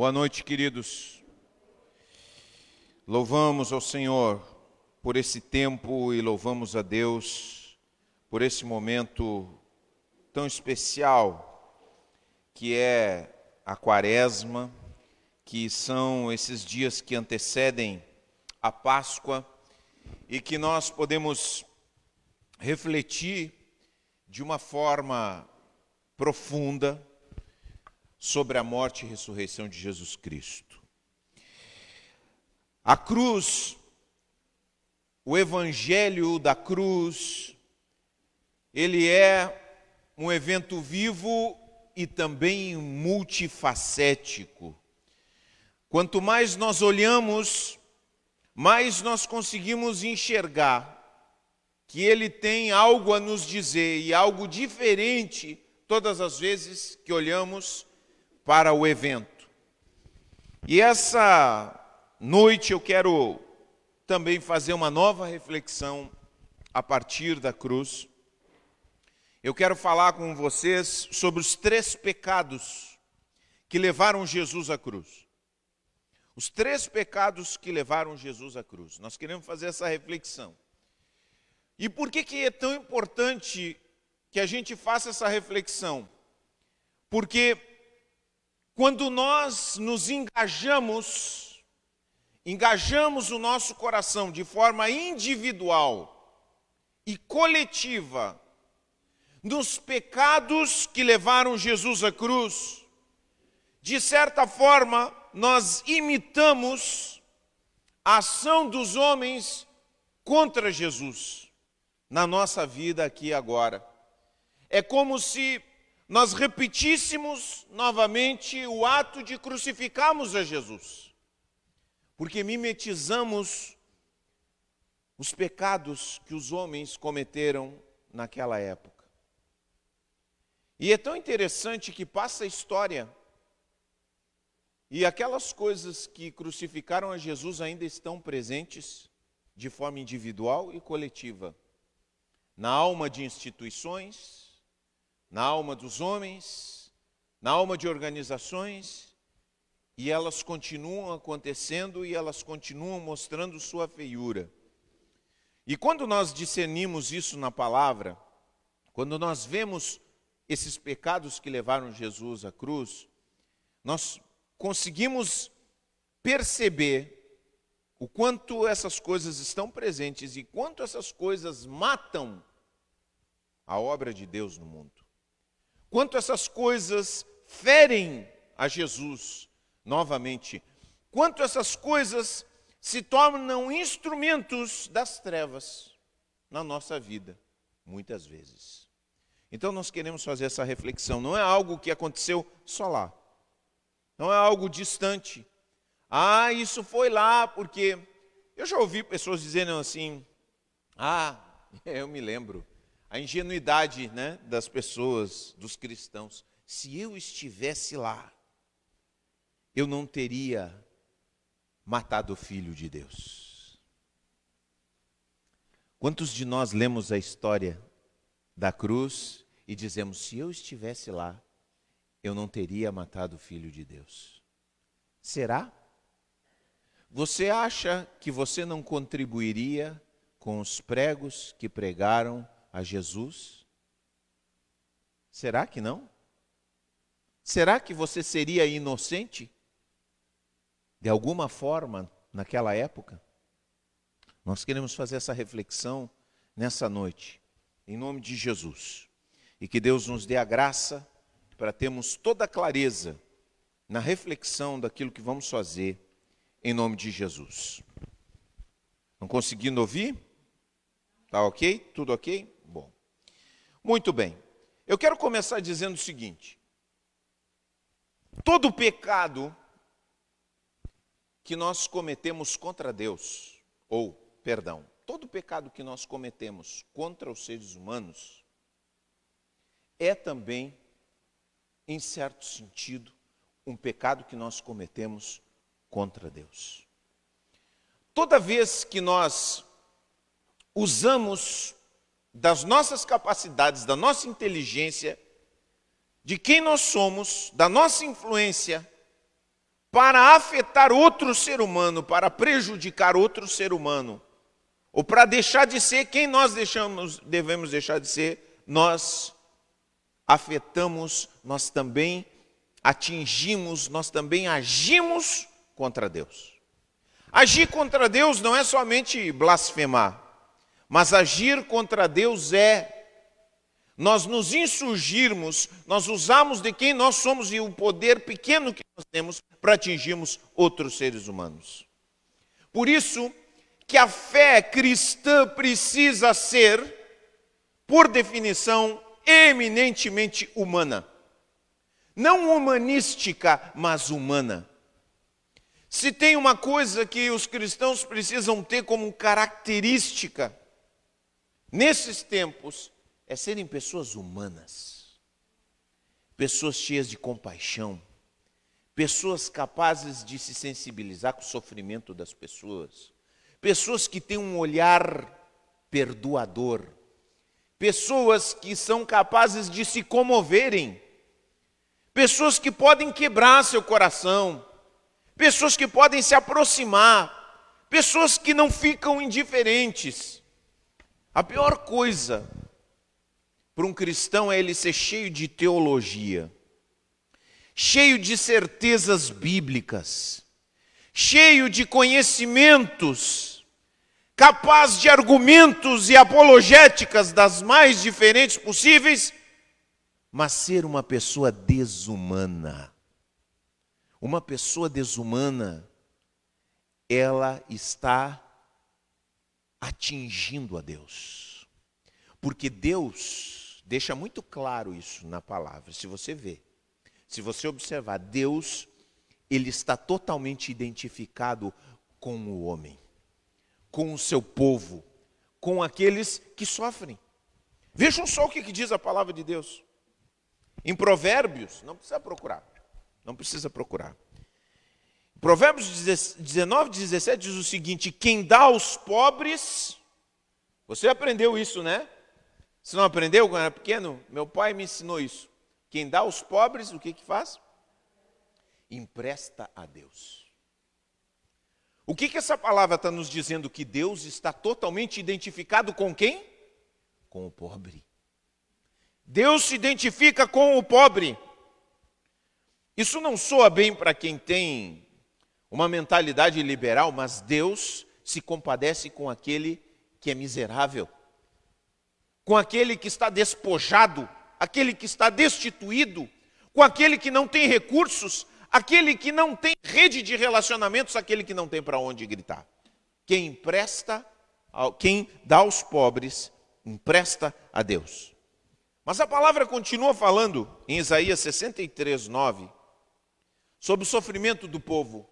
Boa noite, queridos. Louvamos ao Senhor por esse tempo e louvamos a Deus por esse momento tão especial que é a Quaresma, que são esses dias que antecedem a Páscoa e que nós podemos refletir de uma forma profunda sobre a morte e ressurreição de Jesus Cristo. A cruz, o evangelho da cruz, ele é um evento vivo e também multifacético. Quanto mais nós olhamos, mais nós conseguimos enxergar que ele tem algo a nos dizer e algo diferente todas as vezes que olhamos para o evento. E essa noite eu quero também fazer uma nova reflexão a partir da cruz. Eu quero falar com vocês sobre os três pecados que levaram Jesus à cruz. Os três pecados que levaram Jesus à cruz. Nós queremos fazer essa reflexão. E por que, que é tão importante que a gente faça essa reflexão? Porque quando nós nos engajamos, engajamos o nosso coração de forma individual e coletiva nos pecados que levaram Jesus à cruz, de certa forma, nós imitamos a ação dos homens contra Jesus na nossa vida aqui e agora. É como se nós repetíssemos novamente o ato de crucificarmos a Jesus, porque mimetizamos os pecados que os homens cometeram naquela época. E é tão interessante que passa a história e aquelas coisas que crucificaram a Jesus ainda estão presentes de forma individual e coletiva na alma de instituições, na alma dos homens, na alma de organizações, e elas continuam acontecendo e elas continuam mostrando sua feiura. E quando nós discernimos isso na palavra, quando nós vemos esses pecados que levaram Jesus à cruz, nós conseguimos perceber o quanto essas coisas estão presentes e quanto essas coisas matam a obra de Deus no mundo quanto essas coisas ferem a Jesus novamente, quanto essas coisas se tornam instrumentos das trevas na nossa vida, muitas vezes. Então nós queremos fazer essa reflexão, não é algo que aconteceu só lá, não é algo distante. Ah, isso foi lá porque eu já ouvi pessoas dizendo assim: ah, eu me lembro, a ingenuidade né, das pessoas, dos cristãos. Se eu estivesse lá, eu não teria matado o filho de Deus. Quantos de nós lemos a história da cruz e dizemos: se eu estivesse lá, eu não teria matado o filho de Deus? Será? Você acha que você não contribuiria com os pregos que pregaram a Jesus? Será que não? Será que você seria inocente? De alguma forma, naquela época? Nós queremos fazer essa reflexão nessa noite, em nome de Jesus. E que Deus nos dê a graça para termos toda a clareza na reflexão daquilo que vamos fazer, em nome de Jesus. Não conseguindo ouvir? Tá ok? Tudo ok? Muito bem. Eu quero começar dizendo o seguinte: todo pecado que nós cometemos contra Deus, ou, perdão, todo pecado que nós cometemos contra os seres humanos, é também, em certo sentido, um pecado que nós cometemos contra Deus. Toda vez que nós usamos das nossas capacidades, da nossa inteligência, de quem nós somos, da nossa influência, para afetar outro ser humano, para prejudicar outro ser humano, ou para deixar de ser quem nós deixamos, devemos deixar de ser, nós afetamos, nós também atingimos, nós também agimos contra Deus. Agir contra Deus não é somente blasfemar, mas agir contra Deus é nós nos insurgirmos, nós usamos de quem nós somos e o poder pequeno que nós temos para atingirmos outros seres humanos. Por isso que a fé cristã precisa ser, por definição, eminentemente humana. Não humanística, mas humana. Se tem uma coisa que os cristãos precisam ter como característica nesses tempos, é serem pessoas humanas, pessoas cheias de compaixão, pessoas capazes de se sensibilizar com o sofrimento das pessoas, pessoas que têm um olhar perdoador, pessoas que são capazes de se comoverem, pessoas que podem quebrar seu coração, pessoas que podem se aproximar, pessoas que não ficam indiferentes. A pior coisa para um cristão é ele ser cheio de teologia, cheio de certezas bíblicas, cheio de conhecimentos, capaz de argumentos e apologéticas das mais diferentes possíveis, mas ser uma pessoa desumana. Uma pessoa desumana, ela está atingindo a Deus. Porque Deus Deixa muito claro isso na palavra, se você ver. Se você observar, Deus, ele está totalmente identificado com o homem, com o seu povo, com aqueles que sofrem. Vejam só o que, diz a palavra de Deus. Em Provérbios, não precisa procurar, não precisa procurar. Provérbios 19, 17 diz o seguinte: quem dá aos pobres, você aprendeu isso, né? Você não aprendeu quando era pequeno? Meu pai me ensinou isso. Quem dá aos pobres, o que que faz? Empresta a Deus. O que que essa palavra está nos dizendo? Que Deus está totalmente identificado com quem? Com o pobre. Deus se identifica com o pobre. Isso não soa bem para quem tem uma mentalidade liberal, mas Deus se compadece com aquele que é miserável com aquele que está despojado, aquele que está destituído, com aquele que não tem recursos, aquele que não tem rede de relacionamentos, aquele que não tem para onde gritar. Quem empresta, quem dá aos pobres, empresta a Deus. Mas a palavra continua falando em Isaías 63, 9, sobre o sofrimento do povo,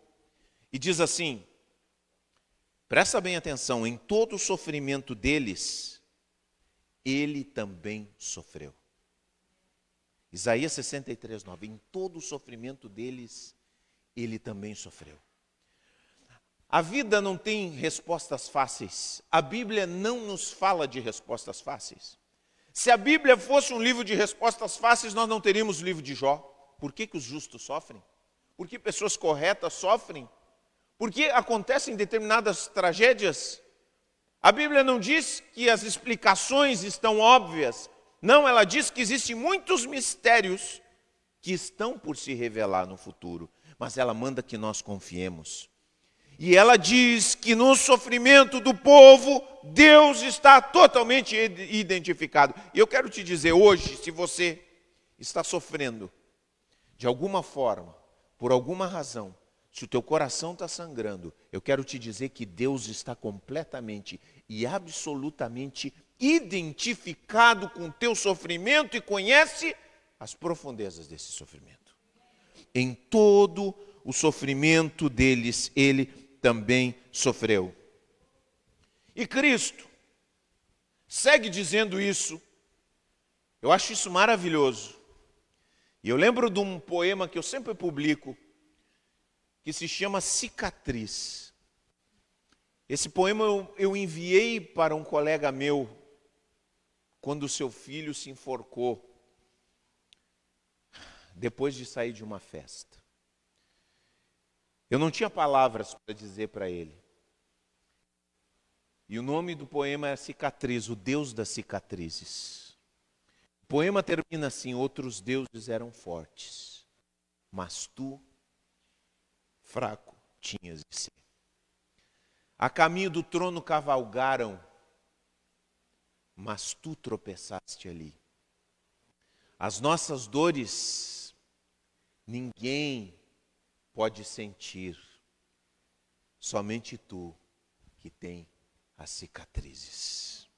e diz assim: presta bem atenção, em todo o sofrimento deles, ele também sofreu. Isaías 63, 9. Em todo o sofrimento deles, ele também sofreu. A vida não tem respostas fáceis. A Bíblia não nos fala de respostas fáceis. Se a Bíblia fosse um livro de respostas fáceis, nós não teríamos o livro de Jó. Por que, que os justos sofrem? Por que pessoas corretas sofrem? Por que acontecem determinadas tragédias? A Bíblia não diz que as explicações estão óbvias. Não, ela diz que existem muitos mistérios que estão por se revelar no futuro, mas ela manda que nós confiemos. E ela diz que no sofrimento do povo, Deus está totalmente identificado. E eu quero te dizer hoje, se você está sofrendo de alguma forma, por alguma razão, se o teu coração está sangrando, eu quero te dizer que Deus está completamente e absolutamente identificado com o teu sofrimento e conhece as profundezas desse sofrimento. Em todo o sofrimento deles, ele também sofreu. E Cristo segue dizendo isso. Eu acho isso maravilhoso. E eu lembro de um poema que eu sempre publico, que se chama Cicatriz. Esse poema eu, eu enviei para um colega meu quando seu filho se enforcou depois de sair de uma festa. Eu não tinha palavras para dizer para ele. E o nome do poema é Cicatriz, o Deus das cicatrizes. O poema termina assim: Outros deuses eram fortes, mas tu, fraco, tinhas de ser. A caminho do trono cavalgaram, mas tu tropeçaste ali. As nossas dores, ninguém pode sentir, somente tu que tem as cicatrizes.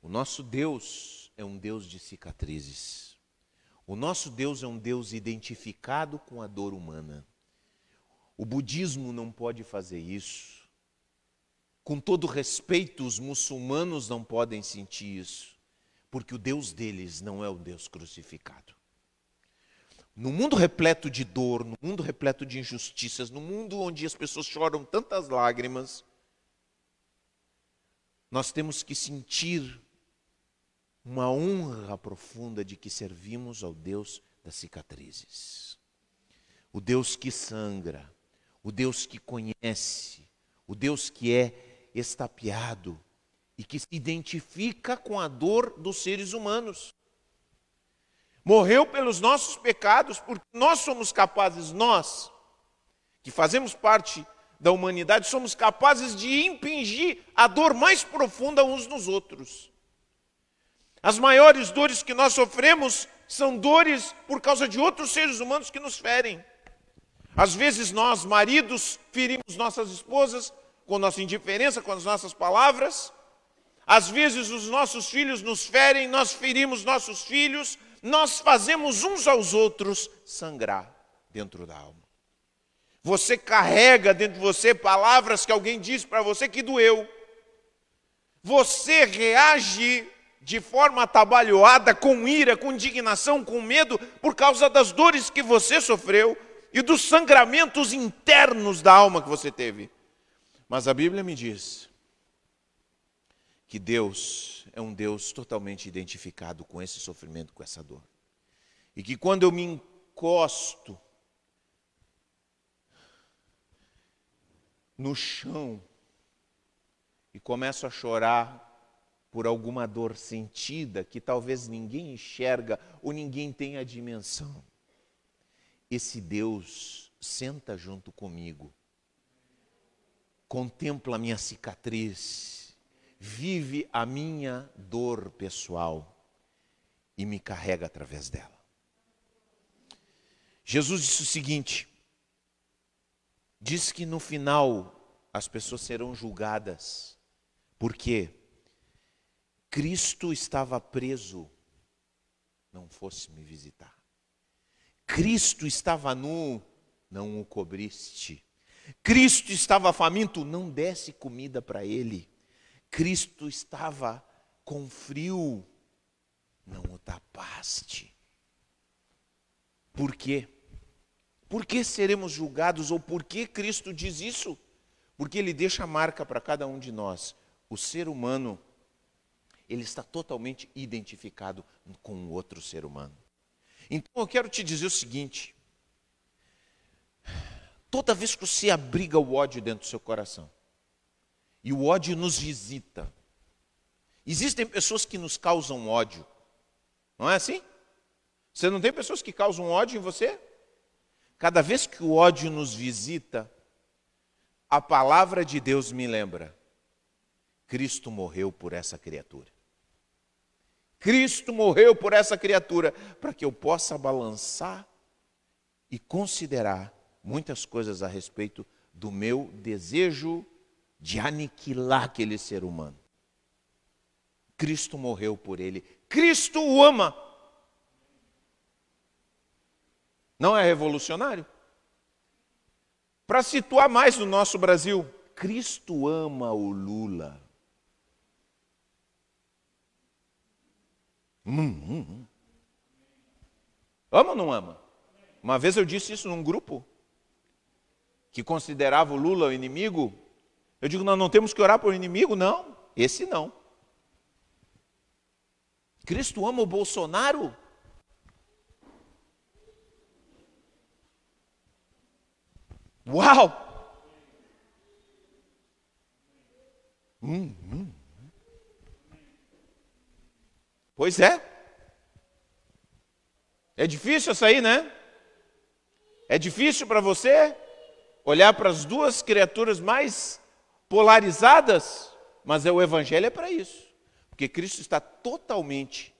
O nosso Deus é um Deus de cicatrizes. O nosso Deus é um Deus identificado com a dor humana. O budismo não pode fazer isso. Com todo respeito, os muçulmanos não podem sentir isso, porque o Deus deles não é o Deus crucificado. No mundo repleto de dor, no mundo repleto de injustiças, no mundo onde as pessoas choram tantas lágrimas, nós temos que sentir uma honra profunda de que servimos ao Deus das cicatrizes. O Deus que sangra, o Deus que conhece, o Deus que é estapeado e que se identifica com a dor dos seres humanos morreu pelos nossos pecados, porque nós somos capazes, nós, que fazemos parte da humanidade, somos capazes de impingir a dor mais profunda uns nos outros. As maiores dores que nós sofremos são dores por causa de outros seres humanos que nos ferem. Às vezes nós, maridos, ferimos nossas esposas com nossa indiferença, com as nossas palavras. Às vezes os nossos filhos nos ferem, nós ferimos nossos filhos nós fazemos uns aos outros sangrar dentro da alma. Você carrega dentro de você palavras que alguém disse para você que doeu. Você reage de forma atabalhoada, com ira, com indignação, com medo, por causa das dores que você sofreu e dos sangramentos internos da alma que você teve. Mas a Bíblia me diz que Deus é um Deus totalmente identificado com esse sofrimento, com essa dor. E que quando eu me encosto no chão e começo a chorar por alguma dor sentida que talvez ninguém enxerga ou ninguém tenha a dimensão, esse Deus senta junto comigo, contempla a minha cicatriz vive a minha dor pessoal e me carrega através dela. Jesus disse o seguinte: diz que no final as pessoas serão julgadas, porque Cristo estava preso, não fosse me visitar. Cristo estava nu, não o cobriste. Cristo estava faminto, não desse comida para ele. Cristo estava com frio, não o tapaste. Por quê? Por que seremos julgados ou por que Cristo diz isso? Porque ele deixa a marca para cada um de nós. O ser humano, ele está totalmente identificado com o outro ser humano. Então eu quero te dizer o seguinte: toda vez que você abriga o ódio dentro do seu coração, e o ódio nos visita. Existem pessoas que nos causam ódio. Não é assim? Você não tem pessoas que causam ódio em você? Cada vez que o ódio nos visita, a palavra de Deus me lembra: Cristo morreu por essa criatura. Cristo morreu por essa criatura para que eu possa balançar e considerar muitas coisas a respeito do meu desejo de aniquilar aquele ser humano. Cristo morreu por ele. Cristo o ama. Não é revolucionário? Para situar mais no nosso Brasil, Cristo ama o Lula. Hum, hum, hum. Ama ou não ama? Uma vez eu disse isso num grupo que considerava o Lula o inimigo eu digo, nós não temos que orar por inimigo? Não, esse não. Cristo ama o Bolsonaro? Uau! Hum, hum. Pois é. É difícil essa aí, né? É difícil para você olhar para as duas criaturas mais polarizadas, mas é o Evangelho é para isso, porque Cristo está totalmente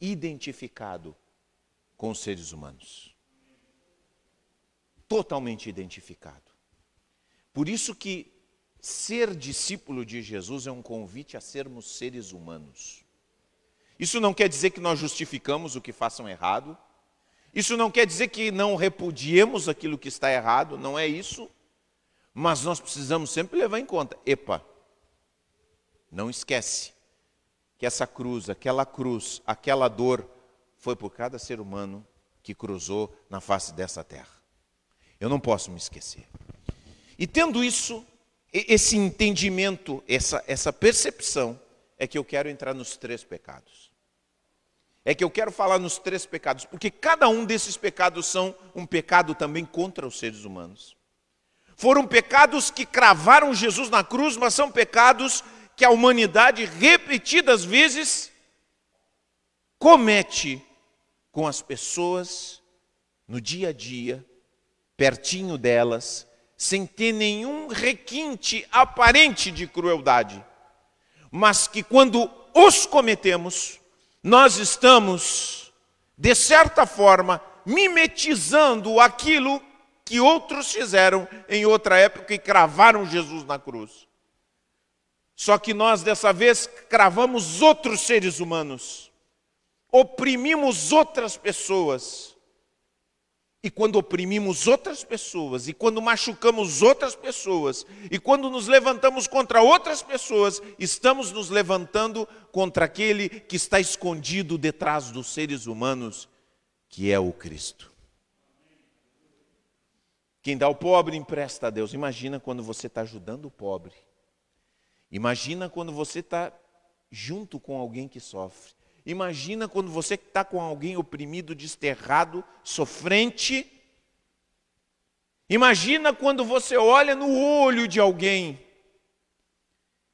identificado com os seres humanos. Totalmente identificado. Por isso que ser discípulo de Jesus é um convite a sermos seres humanos. Isso não quer dizer que nós justificamos o que façam errado. Isso não quer dizer que não repudiemos aquilo que está errado, não é isso. Mas nós precisamos sempre levar em conta, epa, não esquece que essa cruz, aquela cruz, aquela dor foi por cada ser humano que cruzou na face dessa terra. Eu não posso me esquecer. E tendo isso, esse entendimento, essa, essa percepção, é que eu quero entrar nos três pecados. É que eu quero falar nos três pecados, porque cada um desses pecados são um pecado também contra os seres humanos. Foram pecados que cravaram Jesus na cruz, mas são pecados que a humanidade, repetidas vezes, comete com as pessoas no dia a dia, pertinho delas, sem ter nenhum requinte aparente de crueldade, mas que quando os cometemos, nós estamos, de certa forma, mimetizando aquilo que outros fizeram em outra época e cravaram Jesus na cruz. Só que nós dessa vez cravamos outros seres humanos, oprimimos outras pessoas. E quando oprimimos outras pessoas, e quando machucamos outras pessoas, e quando nos levantamos contra outras pessoas, estamos nos levantando contra aquele que está escondido detrás dos seres humanos, que é o Cristo. Quem dá ao pobre empresta a Deus. Imagina quando você está ajudando o pobre. Imagina quando você está junto com alguém que sofre. Imagina quando você está com alguém oprimido, desterrado, sofrente. Imagina quando você olha no olho de alguém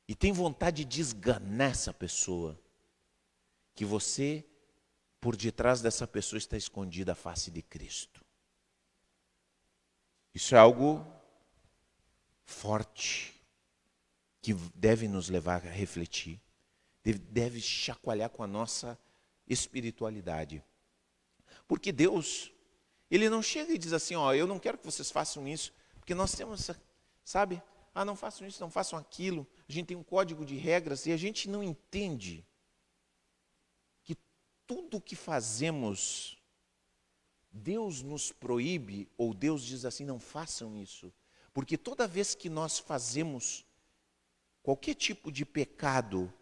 e tem vontade de esganar essa pessoa, que você, por detrás dessa pessoa, está escondida a face de Cristo. Isso é algo forte que deve nos levar a refletir, deve, chacoalhar com a nossa espiritualidade. Porque Deus, Ele não chega e diz assim: Ó, eu não quero que vocês façam isso, porque nós temos, sabe, ah, não façam isso, não façam aquilo. A gente tem um código de regras e a gente não entende que tudo que fazemos Deus nos proíbe ou Deus diz assim: não façam isso. Porque toda vez que nós fazemos qualquer tipo de pecado,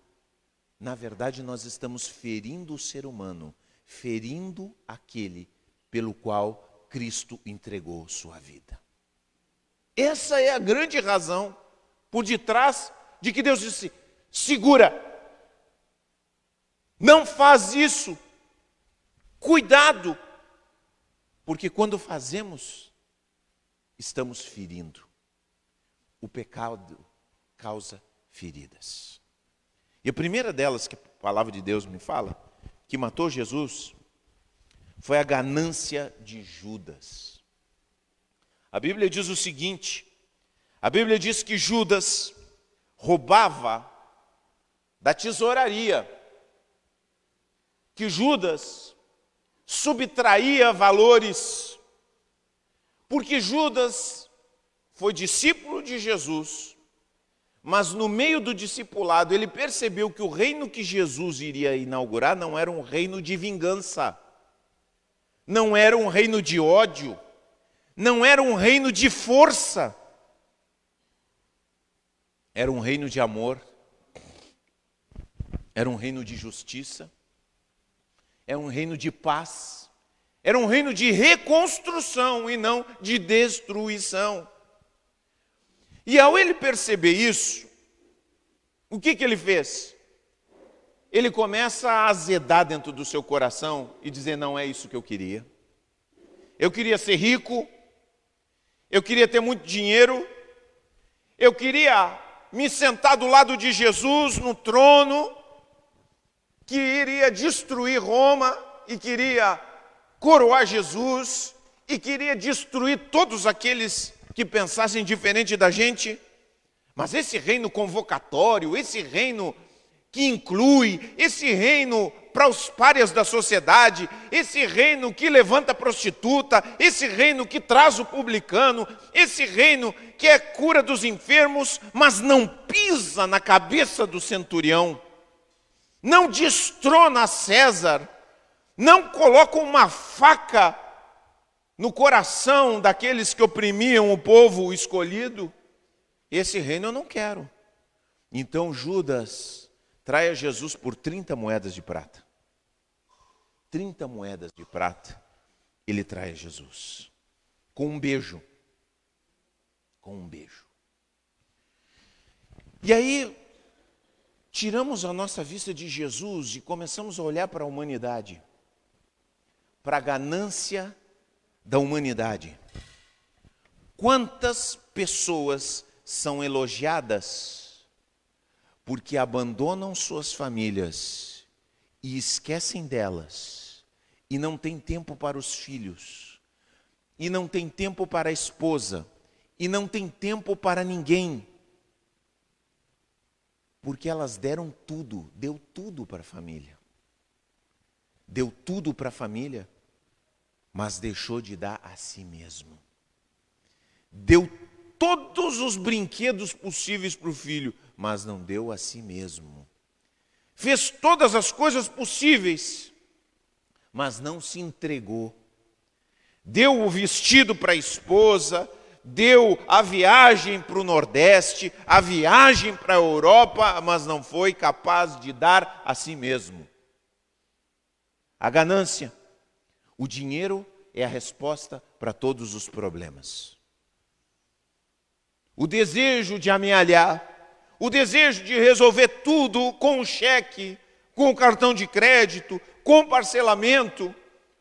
na verdade nós estamos ferindo o ser humano, ferindo aquele pelo qual Cristo entregou sua vida. Essa é a grande razão por detrás de que Deus disse: segura, não faz isso, cuidado, porque quando fazemos, estamos ferindo. O pecado causa feridas. E a primeira delas que a palavra de Deus me fala, que matou Jesus, foi a ganância de Judas. A Bíblia diz o seguinte: a Bíblia diz que Judas roubava da tesouraria, que Judas subtraía valores, porque Judas foi discípulo de Jesus, mas no meio do discipulado ele percebeu que o reino que Jesus iria inaugurar não era um reino de vingança, não era um reino de ódio, não era um reino de força, era um reino de amor, era um reino de justiça, é um reino de paz, era um reino de reconstrução e não de destruição. E ao ele perceber isso, o que, que ele fez? Ele começa a azedar dentro do seu coração e dizer: não é isso que eu queria. Eu queria ser rico, eu queria ter muito dinheiro, eu queria me sentar do lado de Jesus no trono, que iria destruir Roma e queria coroar Jesus e queria destruir todos aqueles que pensassem diferente da gente. Mas esse reino convocatório, esse reino que inclui, esse reino para os párias da sociedade, esse reino que levanta a prostituta, esse reino que traz o publicano, esse reino que é cura dos enfermos, mas não pisa na cabeça do centurião, não destrona César, não coloca uma faca no coração daqueles que oprimiam o povo escolhido. Esse reino eu não quero. Então Judas trai a Jesus por 30 moedas de prata. 30 moedas de prata, ele trai a Jesus. Com um beijo. Com um beijo. E aí, tiramos a nossa vista de Jesus e começamos a olhar para a humanidade, para a ganância da humanidade. Quantas pessoas são elogiadas porque abandonam suas famílias e esquecem delas, e não tem tempo para os filhos, e não tem tempo para a esposa, e não tem tempo para ninguém, porque elas deram tudo, deu tudo para a família. Deu tudo para a família, mas deixou de dar a si mesmo. Deu todos os brinquedos possíveis para o filho, mas não deu a si mesmo fez todas as coisas possíveis, mas não se entregou. Deu o vestido para a esposa, deu a viagem para o Nordeste, a viagem para a Europa, mas não foi capaz de dar a si mesmo. A ganância, o dinheiro é a resposta para todos os problemas. O desejo de amealhar, o desejo de resolver tudo com o cheque, com o cartão de crédito, com parcelamento,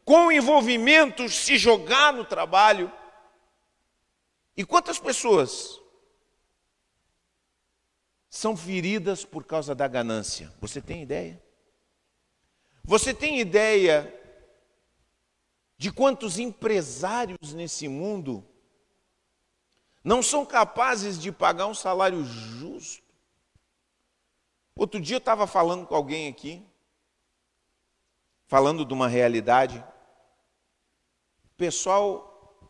com envolvimento, se jogar no trabalho. E quantas pessoas são feridas por causa da ganância? Você tem ideia? Você tem ideia de quantos empresários nesse mundo não são capazes de pagar um salário justo Outro dia eu estava falando com alguém aqui, falando de uma realidade. Pessoal,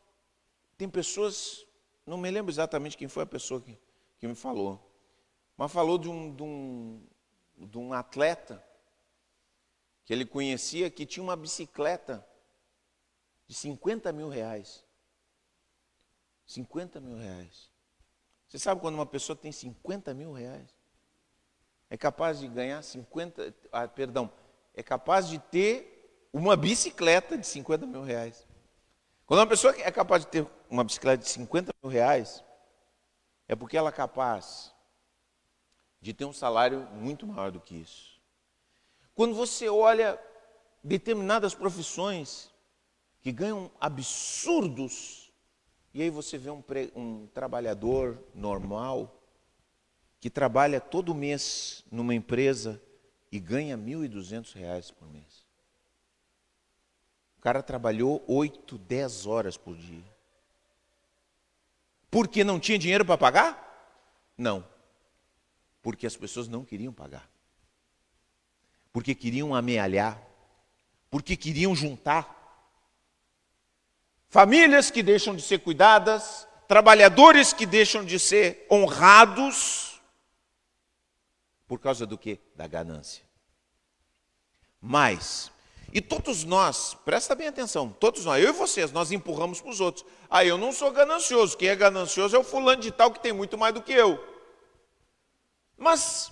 tem pessoas, não me lembro exatamente quem foi a pessoa que, que me falou, mas falou de um, de, um, de um atleta que ele conhecia que tinha uma bicicleta de 50 mil reais. 50 mil reais. Você sabe quando uma pessoa tem 50 mil reais? é capaz de ganhar 50, ah, perdão, é capaz de ter uma bicicleta de 50 mil reais. Quando uma pessoa é capaz de ter uma bicicleta de 50 mil reais, é porque ela é capaz de ter um salário muito maior do que isso. Quando você olha determinadas profissões que ganham absurdos, e aí você vê um, um trabalhador normal, que trabalha todo mês numa empresa e ganha R$ 1.200 por mês. O cara trabalhou 8, 10 horas por dia. Porque não tinha dinheiro para pagar? Não. Porque as pessoas não queriam pagar. Porque queriam amealhar. Porque queriam juntar. Famílias que deixam de ser cuidadas, trabalhadores que deixam de ser honrados por causa do que? Da ganância. Mas, e todos nós, presta bem atenção, todos nós, eu e vocês, nós empurramos para os outros. Ah, eu não sou ganancioso, quem é ganancioso é o fulano de tal que tem muito mais do que eu. Mas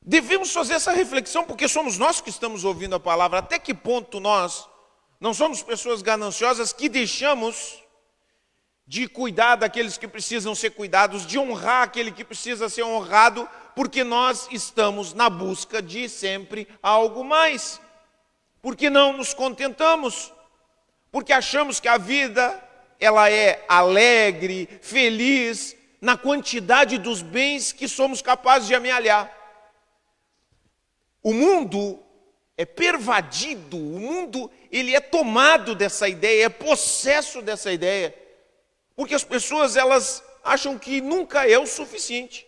devemos fazer essa reflexão, porque somos nós que estamos ouvindo a palavra. Até que ponto nós não somos pessoas gananciosas que deixamos de cuidar daqueles que precisam ser cuidados, de honrar aquele que precisa ser honrado, porque nós estamos na busca de sempre algo mais. Porque não nos contentamos, porque achamos que a vida ela é alegre, feliz, na quantidade dos bens que somos capazes de amealhar. O mundo é pervadido, o mundo ele é tomado dessa ideia, é possesso dessa ideia. Porque as pessoas elas acham que nunca é o suficiente.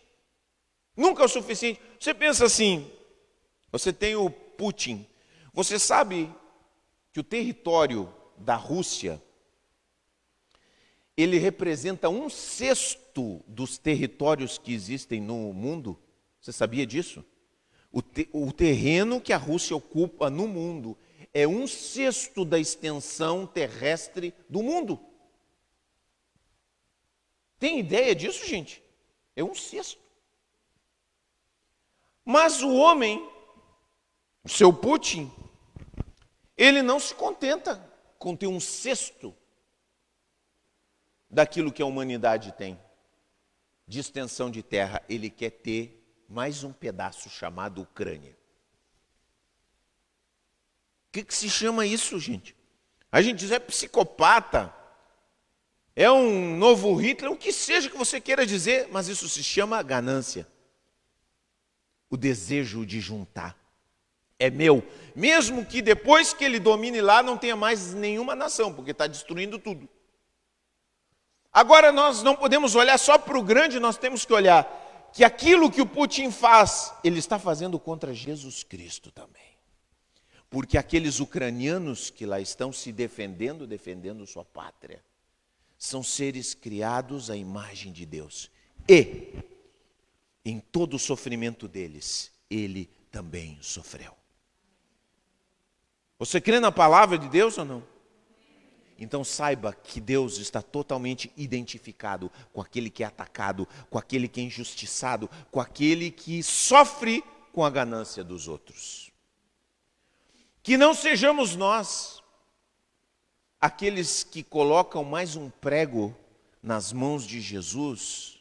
Nunca é o suficiente. Você pensa assim, você tem o Putin. Você sabe que o território da Rússia ele representa um sexto dos territórios que existem no mundo. Você sabia disso? O, te, o terreno que a Rússia ocupa no mundo é um sexto da extensão terrestre do mundo. Tem ideia disso, gente? É um sexto. Mas o homem, o seu Putin, ele não se contenta com ter um sexto daquilo que a humanidade tem de extensão de terra, ele quer ter mais um pedaço chamado Ucrânia. O que, que se chama isso, gente? A gente diz é psicopata, é um novo Hitler, o que seja que você queira dizer, mas isso se chama ganância. O desejo de juntar. É meu. Mesmo que depois que ele domine lá não tenha mais nenhuma nação, porque está destruindo tudo. Agora nós não podemos olhar só para o grande, nós temos que olhar que aquilo que o Putin faz, ele está fazendo contra Jesus Cristo também. Porque aqueles ucranianos que lá estão se defendendo, defendendo sua pátria, são seres criados à imagem de Deus. E, em todo o sofrimento deles, ele também sofreu. Você crê na palavra de Deus ou não? Então saiba que Deus está totalmente identificado com aquele que é atacado, com aquele que é injustiçado, com aquele que sofre com a ganância dos outros. Que não sejamos nós aqueles que colocam mais um prego nas mãos de Jesus,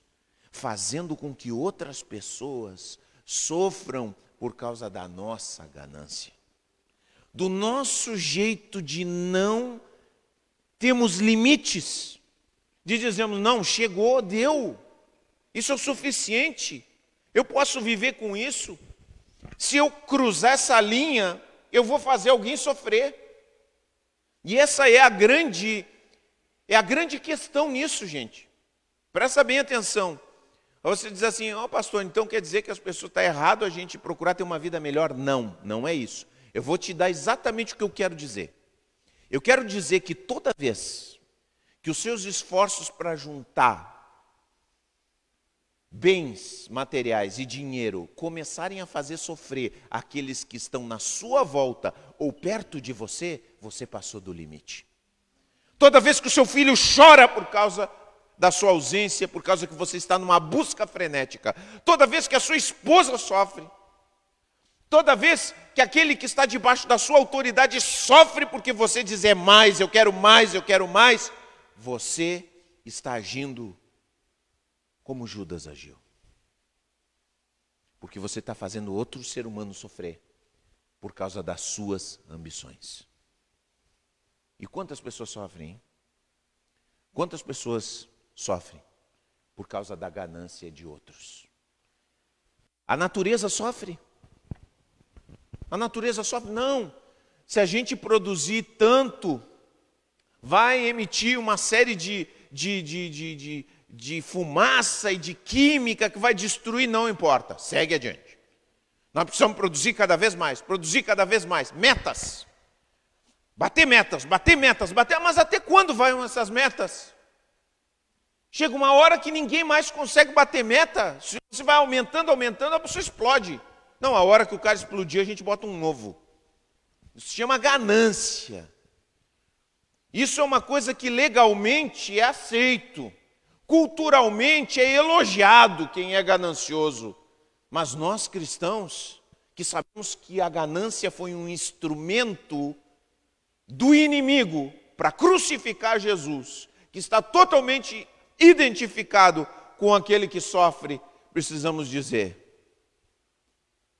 fazendo com que outras pessoas sofram por causa da nossa ganância, do nosso jeito de não temos limites de dizermos, não, chegou, deu, isso é o suficiente, eu posso viver com isso. Se eu cruzar essa linha, eu vou fazer alguém sofrer. E essa é a grande, é a grande questão nisso, gente. Presta bem atenção. Você diz assim, ó oh, pastor, então quer dizer que as pessoas estão tá errado a gente procurar ter uma vida melhor? Não, não é isso. Eu vou te dar exatamente o que eu quero dizer. Eu quero dizer que toda vez que os seus esforços para juntar bens materiais e dinheiro começarem a fazer sofrer aqueles que estão na sua volta ou perto de você, você passou do limite. Toda vez que o seu filho chora por causa da sua ausência, por causa que você está numa busca frenética, toda vez que a sua esposa sofre, Toda vez que aquele que está debaixo da sua autoridade sofre porque você diz é mais, eu quero mais, eu quero mais, você está agindo como Judas agiu. Porque você está fazendo outro ser humano sofrer por causa das suas ambições. E quantas pessoas sofrem? Hein? Quantas pessoas sofrem por causa da ganância de outros? A natureza sofre. A natureza sofre. Não. Se a gente produzir tanto, vai emitir uma série de, de, de, de, de, de fumaça e de química que vai destruir, não importa. Segue adiante. Nós precisamos produzir cada vez mais, produzir cada vez mais. Metas. Bater metas, bater metas, bater. Mas até quando vão essas metas? Chega uma hora que ninguém mais consegue bater meta. Se você vai aumentando, aumentando, a pessoa explode. Não, a hora que o cara explodir, a gente bota um novo. Isso se chama ganância. Isso é uma coisa que legalmente é aceito. Culturalmente é elogiado quem é ganancioso. Mas nós cristãos, que sabemos que a ganância foi um instrumento do inimigo para crucificar Jesus, que está totalmente identificado com aquele que sofre, precisamos dizer: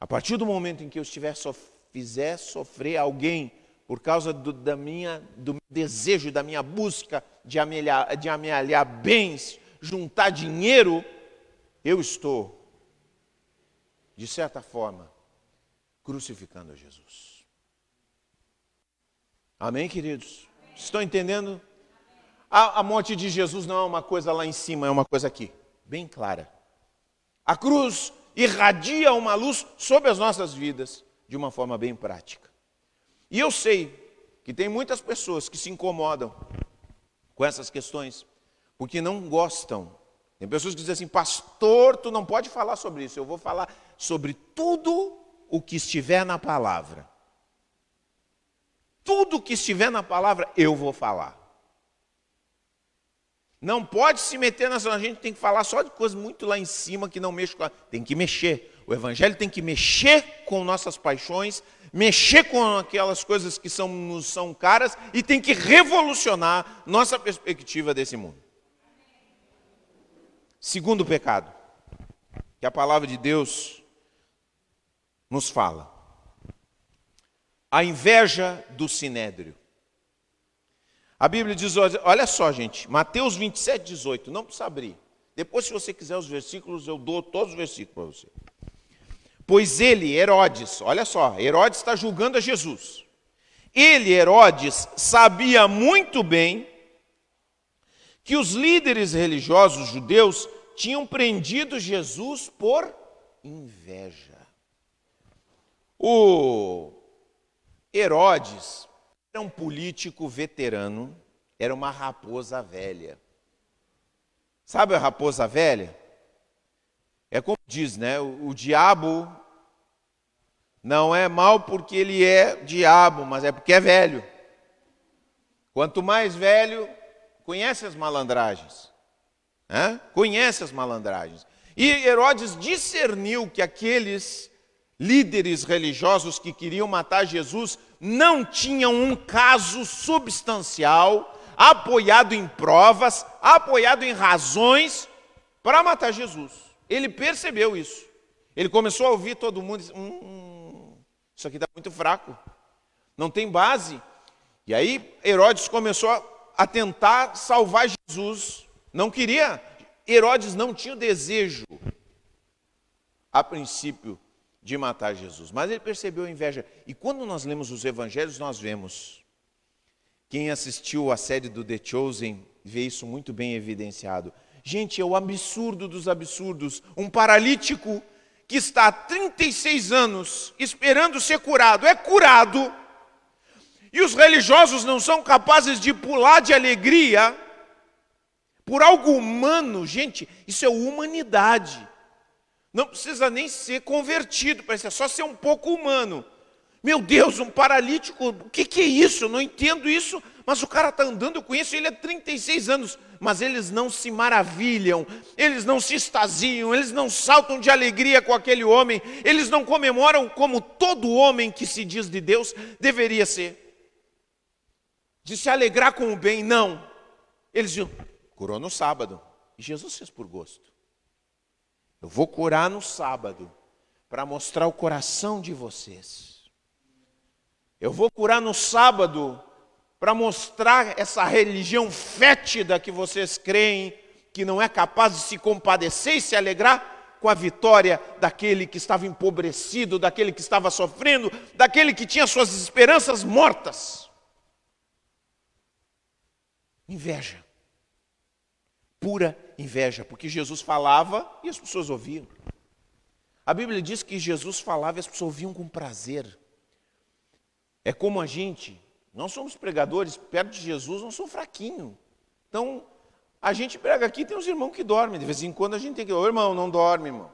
a partir do momento em que eu estiver so, fizer sofrer alguém por causa do, da minha, do desejo, da minha busca de amelhar, de amealhar bens, juntar dinheiro, eu estou, de certa forma, crucificando Jesus. Amém, queridos? Estão entendendo? A, a morte de Jesus não é uma coisa lá em cima, é uma coisa aqui, bem clara. A cruz irradia uma luz sobre as nossas vidas de uma forma bem prática. E eu sei que tem muitas pessoas que se incomodam com essas questões, porque não gostam. Tem pessoas que dizem assim, pastor, tu não pode falar sobre isso, eu vou falar sobre tudo o que estiver na palavra. Tudo que estiver na palavra, eu vou falar. Não pode se meter nessa. A gente tem que falar só de coisas muito lá em cima que não mexe com a. Tem que mexer. O Evangelho tem que mexer com nossas paixões, mexer com aquelas coisas que são, nos são caras e tem que revolucionar nossa perspectiva desse mundo. Segundo pecado, que a palavra de Deus nos fala. A inveja do sinédrio. A Bíblia diz, olha só, gente, Mateus 27, 18, não precisa abrir. Depois, se você quiser os versículos, eu dou todos os versículos para você. Pois ele, Herodes, olha só, Herodes está julgando a Jesus. Ele, Herodes, sabia muito bem que os líderes religiosos judeus tinham prendido Jesus por inveja. O Herodes era um político veterano, era uma raposa velha. Sabe a raposa velha? É como diz, né? O, o diabo não é mal porque ele é diabo, mas é porque é velho. Quanto mais velho, conhece as malandragens. Né? Conhece as malandragens. E Herodes discerniu que aqueles líderes religiosos que queriam matar Jesus não tinham um caso substancial, apoiado em provas, apoiado em razões para matar Jesus. Ele percebeu isso. Ele começou a ouvir todo mundo e disse: hum, hum isso aqui está muito fraco, não tem base. E aí Herodes começou a tentar salvar Jesus. Não queria, Herodes não tinha o desejo, a princípio, de matar Jesus, mas ele percebeu a inveja. E quando nós lemos os evangelhos, nós vemos. Quem assistiu a série do The Chosen vê isso muito bem evidenciado. Gente, é o absurdo dos absurdos. Um paralítico que está há 36 anos esperando ser curado, é curado, e os religiosos não são capazes de pular de alegria por algo humano, gente, isso é humanidade. Não precisa nem ser convertido, parece é só ser um pouco humano. Meu Deus, um paralítico, o que, que é isso? Eu não entendo isso, mas o cara está andando, eu conheço ele há 36 anos mas eles não se maravilham, eles não se extasiam, eles não saltam de alegria com aquele homem, eles não comemoram como todo homem que se diz de Deus deveria ser. De se alegrar com o bem, não. Eles diziam, curou no sábado. E Jesus fez por gosto. Eu vou curar no sábado para mostrar o coração de vocês. Eu vou curar no sábado para mostrar essa religião fétida que vocês creem, que não é capaz de se compadecer e se alegrar com a vitória daquele que estava empobrecido, daquele que estava sofrendo, daquele que tinha suas esperanças mortas. Inveja. Pura inveja, porque Jesus falava e as pessoas ouviam. A Bíblia diz que Jesus falava e as pessoas ouviam com prazer. É como a gente nós somos pregadores, perto de Jesus, não sou fraquinho. Então, a gente prega aqui, tem uns irmãos que dormem. De vez em quando a gente tem que. Ô irmão, não dorme, irmão.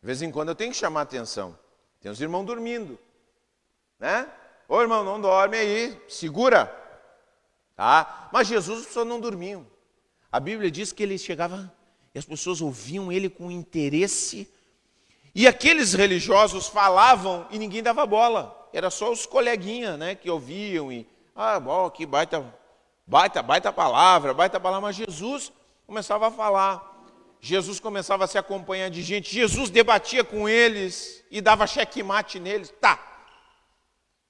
De vez em quando eu tenho que chamar atenção. Tem uns irmãos dormindo. Né? Ô irmão, não dorme aí, segura. Tá? Mas Jesus, as pessoas não dormiam. A Bíblia diz que ele chegava e as pessoas ouviam ele com interesse. E aqueles religiosos falavam e ninguém dava bola era só os coleguinhas, né, que ouviam e, ah, bom, que baita, baita, baita palavra, baita palavra, mas Jesus começava a falar. Jesus começava a se acompanhar de gente, Jesus debatia com eles e dava checkmate neles. Tá.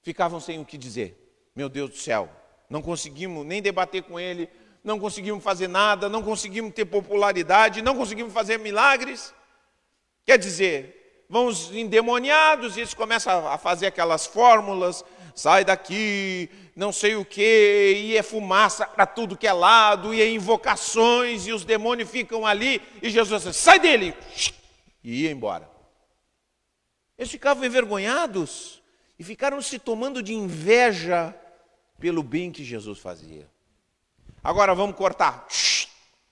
ficavam sem o que dizer. Meu Deus do céu, não conseguimos nem debater com ele, não conseguimos fazer nada, não conseguimos ter popularidade, não conseguimos fazer milagres. Quer dizer, vamos endemoniados e eles começam a fazer aquelas fórmulas, sai daqui, não sei o que, e é fumaça para tudo que é lado, e é invocações, e os demônios ficam ali, e Jesus diz, sai dele, e ia embora. Eles ficavam envergonhados e ficaram se tomando de inveja pelo bem que Jesus fazia. Agora vamos cortar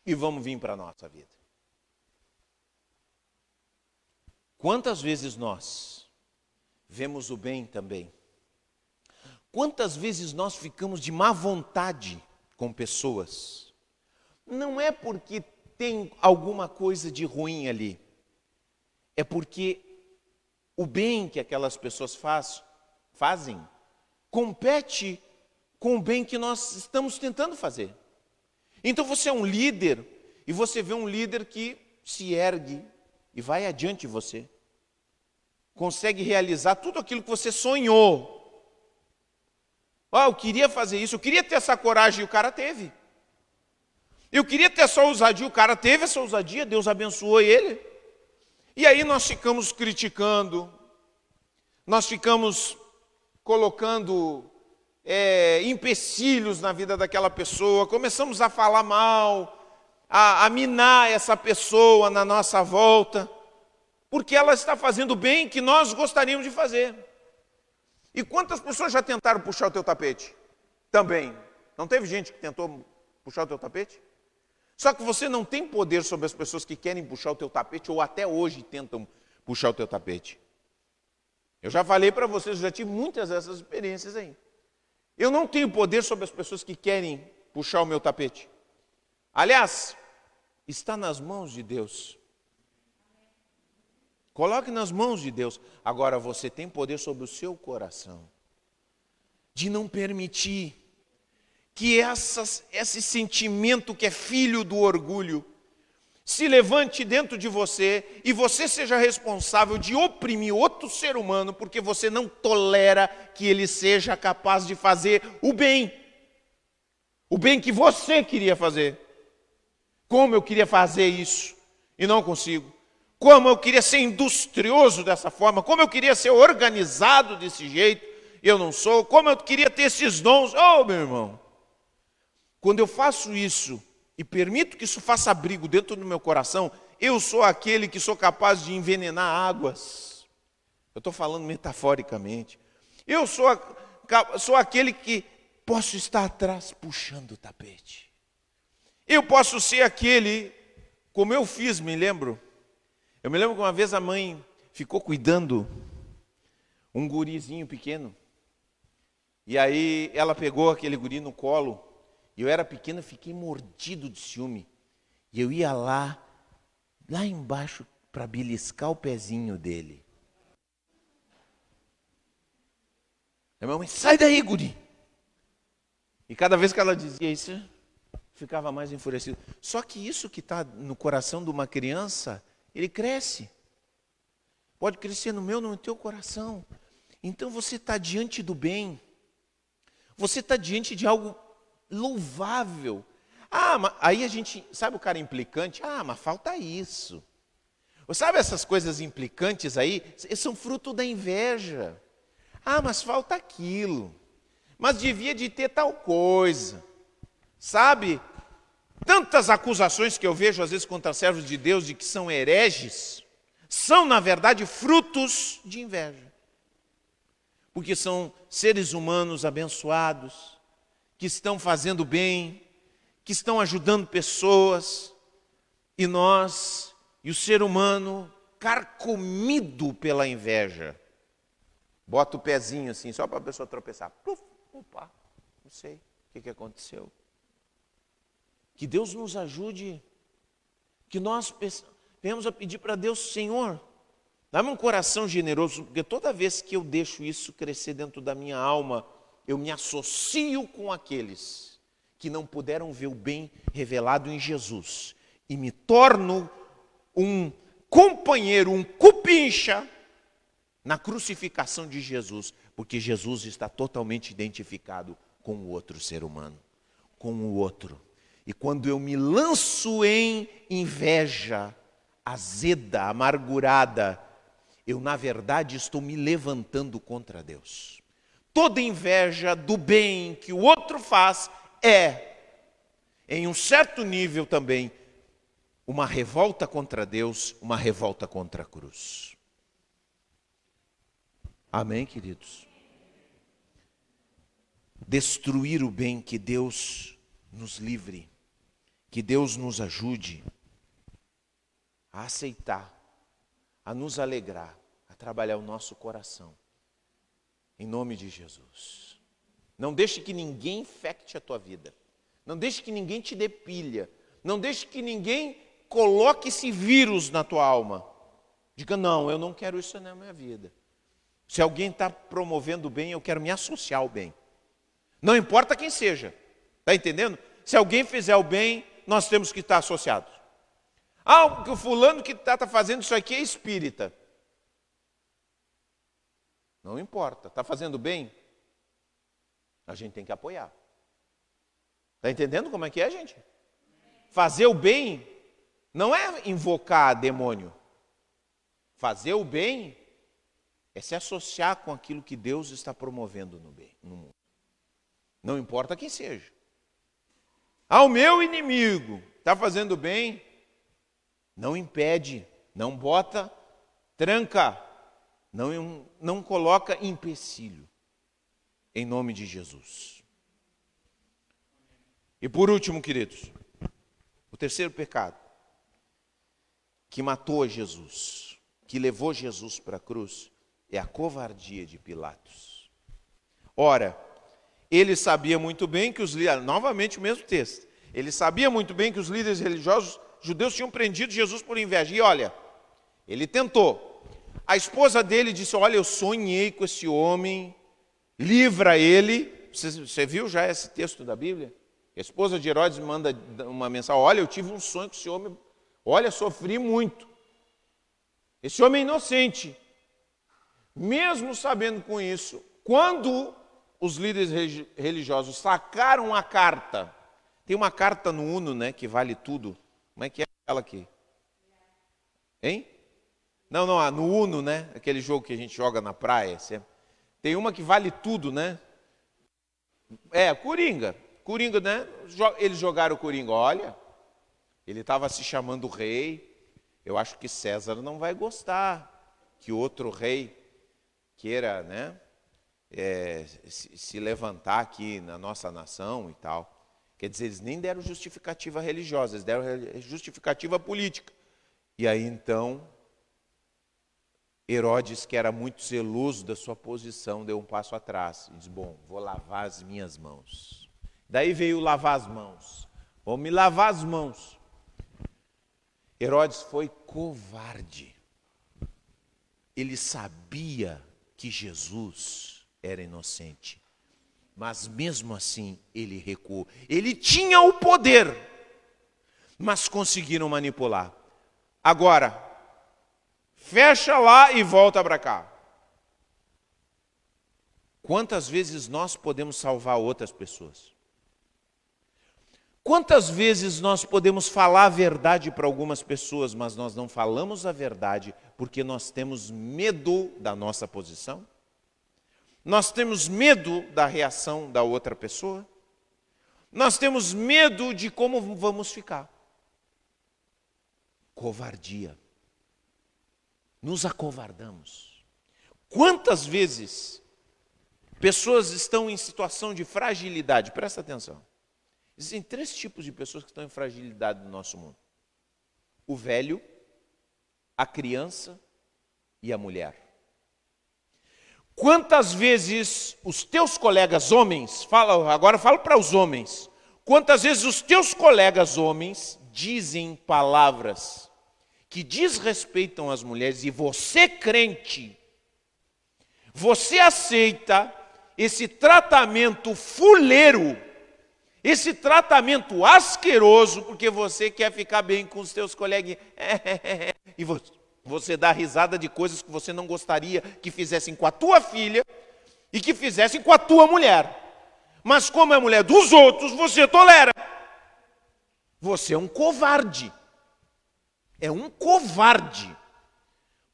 e vamos vir para a nossa vida. Quantas vezes nós vemos o bem também? Quantas vezes nós ficamos de má vontade com pessoas? Não é porque tem alguma coisa de ruim ali, é porque o bem que aquelas pessoas faz, fazem compete com o bem que nós estamos tentando fazer. Então você é um líder e você vê um líder que se ergue e vai adiante de você. Consegue realizar tudo aquilo que você sonhou. Ah, eu queria fazer isso, eu queria ter essa coragem e o cara teve. Eu queria ter essa ousadia, o cara teve essa ousadia, Deus abençoou ele. E aí nós ficamos criticando, nós ficamos colocando é, empecilhos na vida daquela pessoa, começamos a falar mal, a, a minar essa pessoa na nossa volta, porque ela está fazendo bem que nós gostaríamos de fazer. E quantas pessoas já tentaram puxar o teu tapete? Também. Não teve gente que tentou puxar o teu tapete? Só que você não tem poder sobre as pessoas que querem puxar o teu tapete ou até hoje tentam puxar o teu tapete. Eu já falei para vocês, já tive muitas dessas experiências aí. Eu não tenho poder sobre as pessoas que querem puxar o meu tapete. Aliás, está nas mãos de Deus. Coloque nas mãos de Deus. Agora você tem poder sobre o seu coração de não permitir que essas, esse sentimento que é filho do orgulho se levante dentro de você e você seja responsável de oprimir outro ser humano porque você não tolera que ele seja capaz de fazer o bem. O bem que você queria fazer. Como eu queria fazer isso e não consigo. Como eu queria ser industrioso dessa forma, como eu queria ser organizado desse jeito, eu não sou. Como eu queria ter esses dons. Oh, meu irmão. Quando eu faço isso, e permito que isso faça abrigo dentro do meu coração, eu sou aquele que sou capaz de envenenar águas. Eu estou falando metaforicamente. Eu sou, a, sou aquele que posso estar atrás puxando o tapete. Eu posso ser aquele, como eu fiz, me lembro. Eu me lembro que uma vez a mãe ficou cuidando um gurizinho pequeno. E aí ela pegou aquele guri no colo eu era pequeno, fiquei mordido de ciúme. E eu ia lá, lá embaixo, para beliscar o pezinho dele. A minha mãe, sai daí, guri. E cada vez que ela dizia isso, ficava mais enfurecido. Só que isso que está no coração de uma criança, ele cresce. Pode crescer no meu, no teu coração. Então você está diante do bem. Você está diante de algo louvável. Ah, mas aí a gente, sabe o cara implicante? Ah, mas falta isso. Ou sabe essas coisas implicantes aí? São fruto da inveja. Ah, mas falta aquilo. Mas devia de ter tal coisa. Sabe? Tantas acusações que eu vejo às vezes contra servos de Deus de que são hereges, são na verdade frutos de inveja. Porque são seres humanos abençoados, que estão fazendo bem, que estão ajudando pessoas, e nós, e o ser humano, carcomido pela inveja, bota o pezinho assim, só para a pessoa tropeçar. Puf, opa, não sei o que, que aconteceu. Que Deus nos ajude, que nós venhamos a pedir para Deus, Senhor, dá-me um coração generoso, porque toda vez que eu deixo isso crescer dentro da minha alma, eu me associo com aqueles que não puderam ver o bem revelado em Jesus e me torno um companheiro, um cupincha na crucificação de Jesus, Porque Jesus está totalmente identificado com o outro ser humano, com o outro. E quando eu me lanço em inveja azeda, amargurada, eu na verdade estou me levantando contra Deus. Toda inveja do bem que o outro faz é, em um certo nível também, uma revolta contra Deus, uma revolta contra a cruz. Amém, queridos? Destruir o bem, que Deus nos livre, que Deus nos ajude a aceitar, a nos alegrar, a trabalhar o nosso coração. Em nome de Jesus. Não deixe que ninguém infecte a tua vida. Não deixe que ninguém te depilha. Não deixe que ninguém coloque esse vírus na tua alma. Diga, não, eu não quero isso na minha vida. Se alguém está promovendo o bem, eu quero me associar ao bem. Não importa quem seja. Está entendendo? Se alguém fizer o bem, nós temos que estar associados. Ah, o fulano que está tá fazendo isso aqui é espírita. Não importa. Está fazendo bem? A gente tem que apoiar. Está entendendo como é que é, gente? Fazer o bem não é invocar demônio. Fazer o bem é se associar com aquilo que Deus está promovendo no, bem, no mundo. Não importa quem seja. Ao meu inimigo está fazendo bem, não impede, não bota tranca, não, não coloca empecilho, em nome de Jesus. E por último, queridos, o terceiro pecado que matou Jesus, que levou Jesus para a cruz, é a covardia de Pilatos. Ora, ele sabia muito bem que os novamente o mesmo texto, ele sabia muito bem que os líderes religiosos judeus tinham prendido Jesus por inveja. E olha, ele tentou. A esposa dele disse: Olha, eu sonhei com esse homem, livra ele. Você, você viu já esse texto da Bíblia? A esposa de Herodes manda uma mensagem: Olha, eu tive um sonho com esse homem, olha, sofri muito. Esse homem é inocente. Mesmo sabendo com isso, quando os líderes religiosos sacaram a carta, tem uma carta no Uno, né, que vale tudo. Como é que é aquela aqui? Hein? Não, não, no Uno, né? Aquele jogo que a gente joga na praia. Tem uma que vale tudo, né? É, Coringa. Coringa, né? Eles jogaram o Coringa. Olha, ele estava se chamando rei. Eu acho que César não vai gostar que outro rei queira, né? É, se, se levantar aqui na nossa nação e tal. Quer dizer, eles nem deram justificativa religiosa, eles deram justificativa política. E aí então, Herodes, que era muito zeloso da sua posição, deu um passo atrás e disse: Bom, vou lavar as minhas mãos. Daí veio lavar as mãos. Vou me lavar as mãos. Herodes foi covarde. Ele sabia que Jesus era inocente. Mas mesmo assim ele recuou. Ele tinha o poder, mas conseguiram manipular. Agora, fecha lá e volta para cá. Quantas vezes nós podemos salvar outras pessoas? Quantas vezes nós podemos falar a verdade para algumas pessoas, mas nós não falamos a verdade porque nós temos medo da nossa posição? Nós temos medo da reação da outra pessoa. Nós temos medo de como vamos ficar. Covardia. Nos acovardamos. Quantas vezes pessoas estão em situação de fragilidade? Presta atenção. Existem três tipos de pessoas que estão em fragilidade no nosso mundo: o velho, a criança e a mulher. Quantas vezes os teus colegas homens, fala, agora falo para os homens, quantas vezes os teus colegas homens dizem palavras que desrespeitam as mulheres e você crente, você aceita esse tratamento fuleiro, esse tratamento asqueroso, porque você quer ficar bem com os teus colegas. e você, você dá risada de coisas que você não gostaria que fizessem com a tua filha, e que fizessem com a tua mulher. Mas como é mulher dos outros, você tolera. Você é um covarde. É um covarde.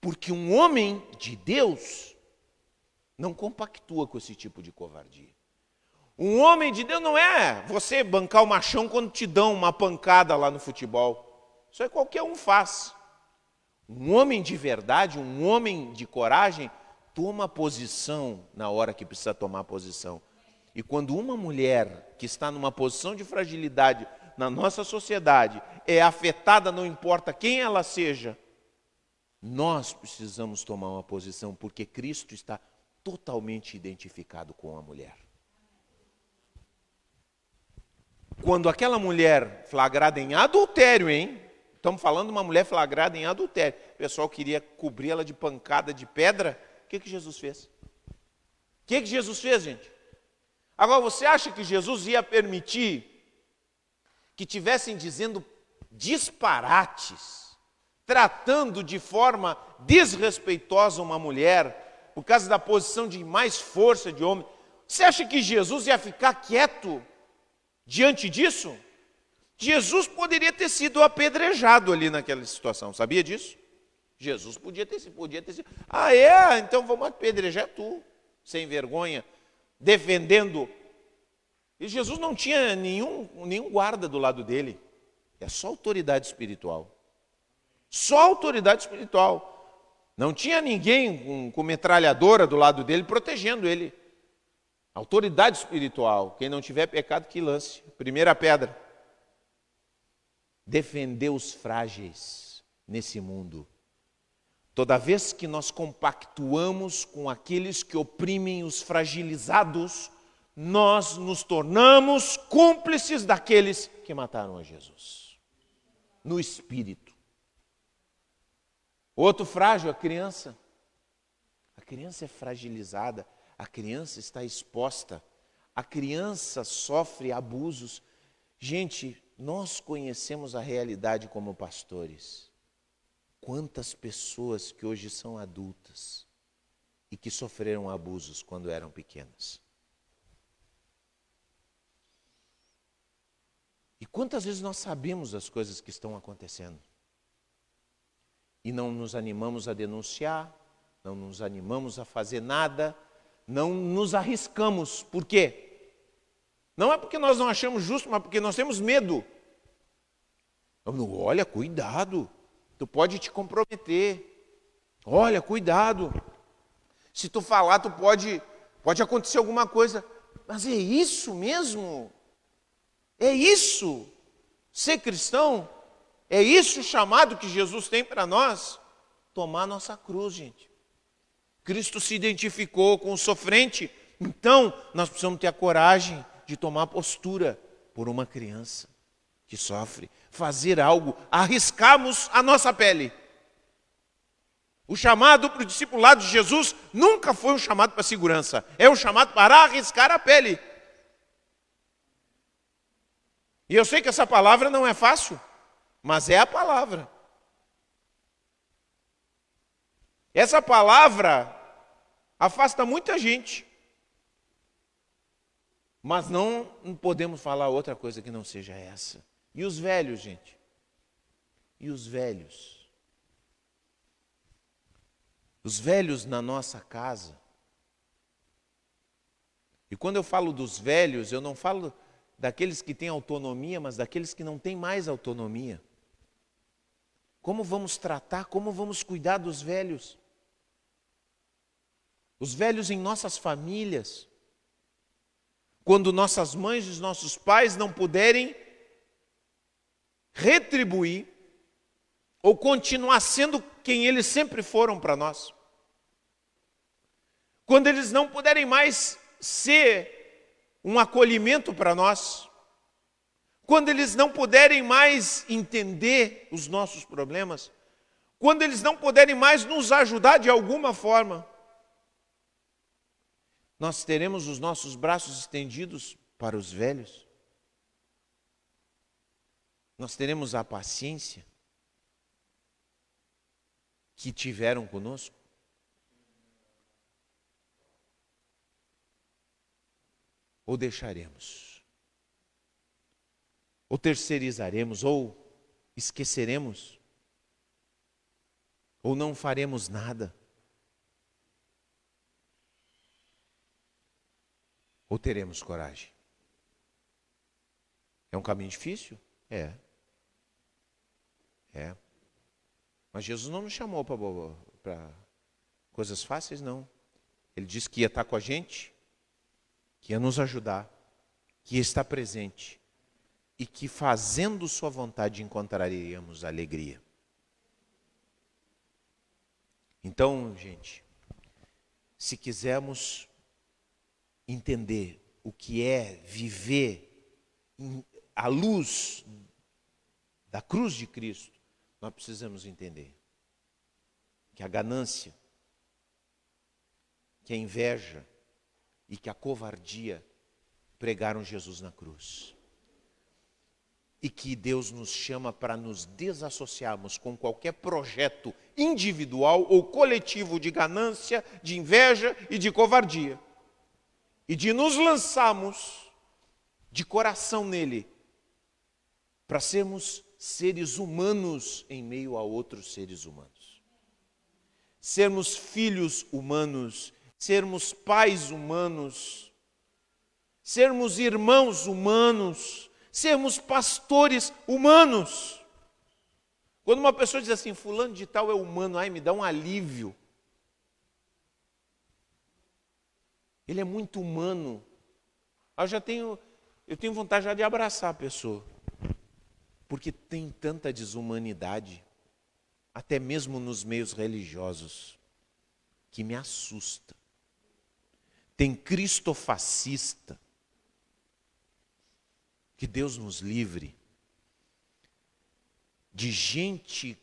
Porque um homem de Deus não compactua com esse tipo de covardia. Um homem de Deus não é você bancar o machão quando te dão uma pancada lá no futebol. Isso aí qualquer um faz. Um homem de verdade, um homem de coragem, toma posição na hora que precisa tomar posição. E quando uma mulher que está numa posição de fragilidade na nossa sociedade é afetada, não importa quem ela seja, nós precisamos tomar uma posição, porque Cristo está totalmente identificado com a mulher. Quando aquela mulher flagrada em adultério, hein? Estamos falando de uma mulher flagrada em adultério. O pessoal queria cobrir ela de pancada de pedra. O que, que Jesus fez? O que, que Jesus fez, gente? Agora, você acha que Jesus ia permitir que tivessem dizendo disparates, tratando de forma desrespeitosa uma mulher, por causa da posição de mais força de homem? Você acha que Jesus ia ficar quieto diante disso? Jesus poderia ter sido apedrejado ali naquela situação, sabia disso? Jesus podia ter, podia ter sido. Ah, é? Então vamos apedrejar tu, sem vergonha, defendendo. E Jesus não tinha nenhum, nenhum guarda do lado dele. É só autoridade espiritual. Só autoridade espiritual. Não tinha ninguém com, com metralhadora do lado dele protegendo ele. Autoridade espiritual. Quem não tiver pecado, que lance. Primeira pedra defender os frágeis nesse mundo. Toda vez que nós compactuamos com aqueles que oprimem os fragilizados, nós nos tornamos cúmplices daqueles que mataram a Jesus. No espírito. Outro frágil, a criança. A criança é fragilizada, a criança está exposta, a criança sofre abusos. Gente, nós conhecemos a realidade como pastores. Quantas pessoas que hoje são adultas e que sofreram abusos quando eram pequenas. E quantas vezes nós sabemos das coisas que estão acontecendo e não nos animamos a denunciar, não nos animamos a fazer nada, não nos arriscamos. Por quê? Não é porque nós não achamos justo, mas porque nós temos medo. Olha, cuidado, tu pode te comprometer. Olha, cuidado. Se tu falar, tu pode, pode acontecer alguma coisa. Mas é isso mesmo? É isso? Ser cristão? É isso o chamado que Jesus tem para nós? Tomar nossa cruz, gente. Cristo se identificou com o sofrente, então nós precisamos ter a coragem de tomar postura por uma criança que sofre, fazer algo, arriscarmos a nossa pele. O chamado para o discipulado de Jesus nunca foi um chamado para segurança, é um chamado para arriscar a pele. E eu sei que essa palavra não é fácil, mas é a palavra. Essa palavra afasta muita gente. Mas não podemos falar outra coisa que não seja essa. E os velhos, gente? E os velhos? Os velhos na nossa casa. E quando eu falo dos velhos, eu não falo daqueles que têm autonomia, mas daqueles que não têm mais autonomia. Como vamos tratar, como vamos cuidar dos velhos? Os velhos em nossas famílias quando nossas mães e nossos pais não puderem retribuir ou continuar sendo quem eles sempre foram para nós. Quando eles não puderem mais ser um acolhimento para nós. Quando eles não puderem mais entender os nossos problemas. Quando eles não puderem mais nos ajudar de alguma forma nós teremos os nossos braços estendidos para os velhos? Nós teremos a paciência que tiveram conosco? Ou deixaremos? Ou terceirizaremos, ou esqueceremos? Ou não faremos nada? Ou teremos coragem? É um caminho difícil? É. É. Mas Jesus não nos chamou para coisas fáceis, não. Ele disse que ia estar com a gente, que ia nos ajudar, que estar presente e que fazendo Sua vontade encontraríamos alegria. Então, gente, se quisermos entender o que é viver à luz da cruz de Cristo, nós precisamos entender que a ganância, que a inveja e que a covardia pregaram Jesus na cruz. E que Deus nos chama para nos desassociarmos com qualquer projeto individual ou coletivo de ganância, de inveja e de covardia. E de nos lançarmos de coração nele, para sermos seres humanos em meio a outros seres humanos. Sermos filhos humanos, sermos pais humanos, sermos irmãos humanos, sermos pastores humanos. Quando uma pessoa diz assim, fulano de tal é humano, ai, me dá um alívio. Ele é muito humano. Eu já tenho, eu tenho vontade já de abraçar a pessoa porque tem tanta desumanidade, até mesmo nos meios religiosos, que me assusta. Tem cristofascista, que Deus nos livre de gente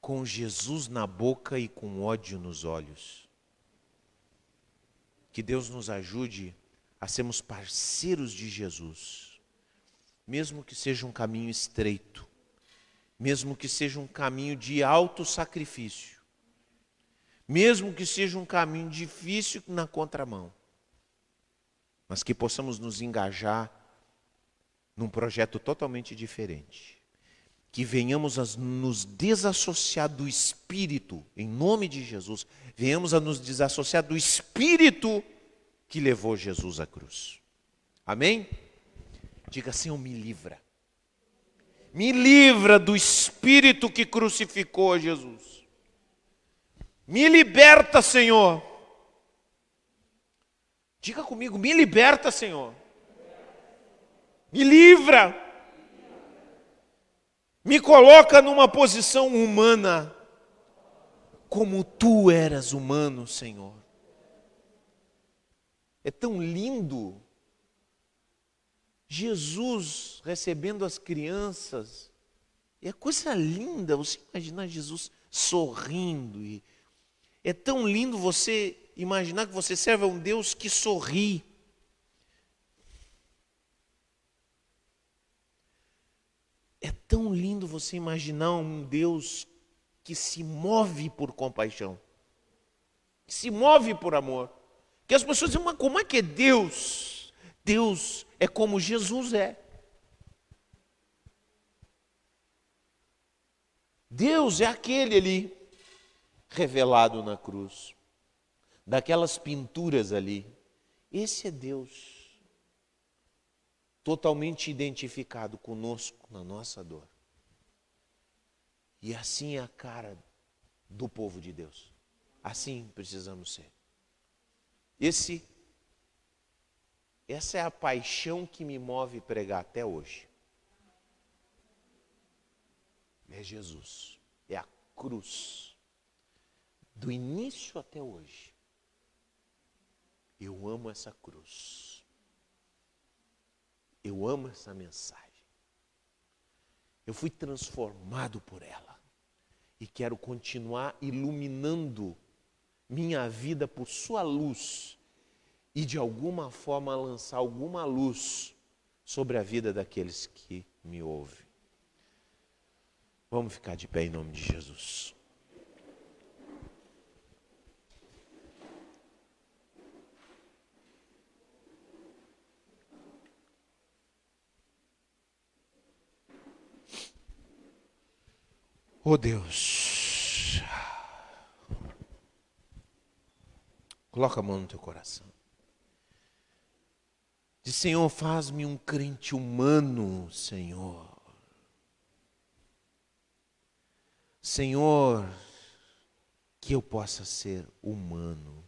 com Jesus na boca e com ódio nos olhos. Que Deus nos ajude a sermos parceiros de Jesus mesmo que seja um caminho estreito, mesmo que seja um caminho de alto sacrifício, mesmo que seja um caminho difícil na contramão, mas que possamos nos engajar num projeto totalmente diferente. Que venhamos a nos desassociar do espírito, em nome de Jesus, venhamos a nos desassociar do espírito que levou Jesus à cruz. Amém? Diga, Senhor, me livra. Me livra do espírito que crucificou Jesus. Me liberta, Senhor. Diga comigo, me liberta, Senhor. Me livra. Me coloca numa posição humana, como tu eras humano, Senhor. É tão lindo Jesus recebendo as crianças. É coisa linda você imaginar Jesus sorrindo. E é tão lindo você imaginar que você serve a um Deus que sorri. É tão lindo você imaginar um Deus que se move por compaixão, que se move por amor. Que as pessoas dizem, mas como é que é Deus? Deus é como Jesus é. Deus é aquele ali, revelado na cruz, daquelas pinturas ali. Esse é Deus, totalmente identificado conosco na nossa dor. E assim é a cara do povo de Deus. Assim precisamos ser. Esse essa é a paixão que me move pregar até hoje. É Jesus, é a cruz. Do início até hoje. Eu amo essa cruz. Eu amo essa mensagem. Eu fui transformado por ela. E quero continuar iluminando minha vida por sua luz e de alguma forma lançar alguma luz sobre a vida daqueles que me ouvem. Vamos ficar de pé em nome de Jesus. Oh Deus, coloca a mão no teu coração. Diz, Senhor, faz-me um crente humano, Senhor. Senhor, que eu possa ser humano.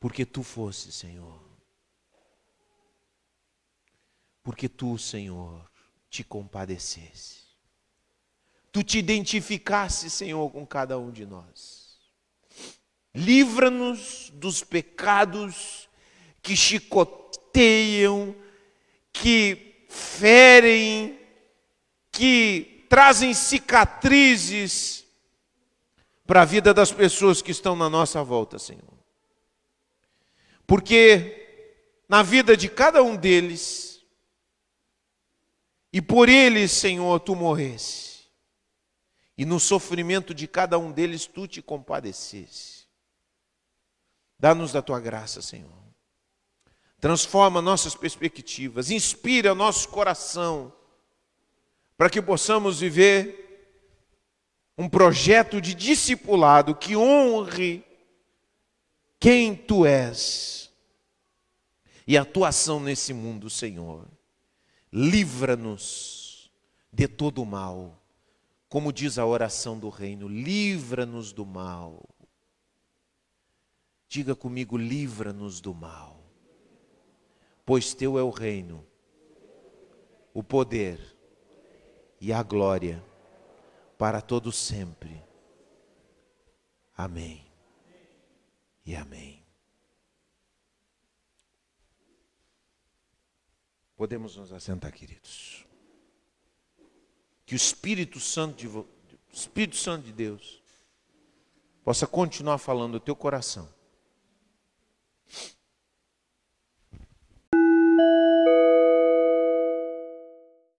Porque tu fosse, Senhor. Porque tu, Senhor, te compadecesse. Tu te identificasse, Senhor, com cada um de nós. Livra-nos dos pecados que chicoteiam, que ferem, que trazem cicatrizes para a vida das pessoas que estão na nossa volta, Senhor. Porque na vida de cada um deles, e por eles, Senhor, tu morresse, e no sofrimento de cada um deles tu te compadecesse. Dá-nos da tua graça, Senhor. Transforma nossas perspectivas, inspira nosso coração para que possamos viver um projeto de discipulado que honre quem tu és e a tua ação nesse mundo, Senhor. Livra-nos de todo o mal, como diz a oração do reino, livra-nos do mal. Diga comigo, livra-nos do mal, pois teu é o reino, o poder e a glória para todo sempre. Amém. E amém. Podemos nos assentar, queridos. Que o Espírito Santo de, o Espírito Santo de Deus possa continuar falando no teu coração.